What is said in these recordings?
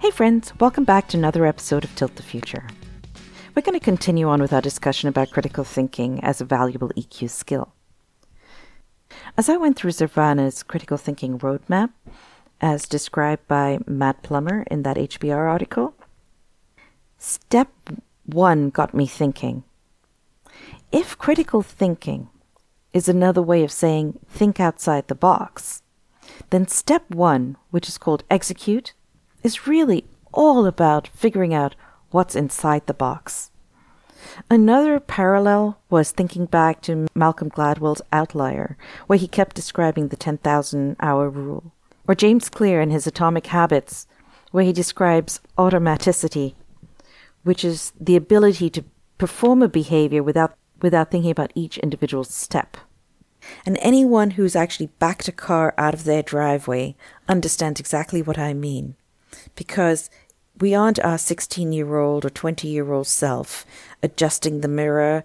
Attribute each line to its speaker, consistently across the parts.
Speaker 1: Hey, friends, welcome back to another episode of Tilt the Future. We're going to continue on with our discussion about critical thinking as a valuable EQ skill. As I went through Zarvana's critical thinking roadmap, as described by Matt Plummer in that HBR article, step one got me thinking. If critical thinking is another way of saying think outside the box, then step one, which is called execute, is really all about figuring out what's inside the box. Another parallel was thinking back to Malcolm Gladwell's Outlier, where he kept describing the 10,000 hour rule, or James Clear in his Atomic Habits, where he describes automaticity, which is the ability to perform a behavior without, without thinking about each individual step. And anyone who's actually backed a car out of their driveway understands exactly what I mean. Because we aren't our 16 year old or 20 year old self adjusting the mirror,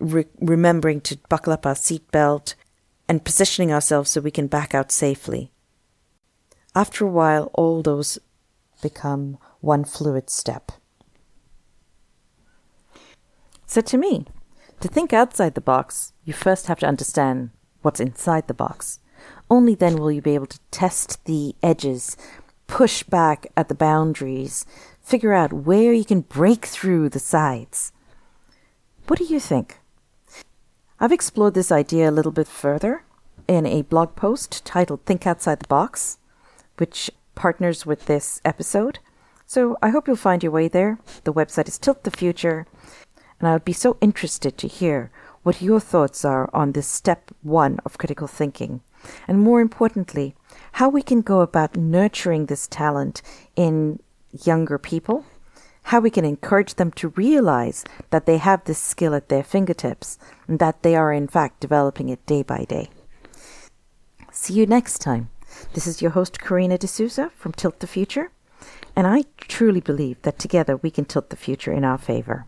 Speaker 1: re- remembering to buckle up our seatbelt, and positioning ourselves so we can back out safely. After a while, all those become one fluid step. So, to me, to think outside the box, you first have to understand what's inside the box. Only then will you be able to test the edges, push back at the boundaries, figure out where you can break through the sides. What do you think? I've explored this idea a little bit further in a blog post titled Think Outside the Box, which partners with this episode. So I hope you'll find your way there. The website is Tilt the Future and I would be so interested to hear what your thoughts are on this step one of critical thinking, and more importantly, how we can go about nurturing this talent in younger people, how we can encourage them to realize that they have this skill at their fingertips, and that they are in fact developing it day by day. See you next time. This is your host, Karina D'Souza from Tilt the Future, and I truly believe that together we can tilt the future in our favor.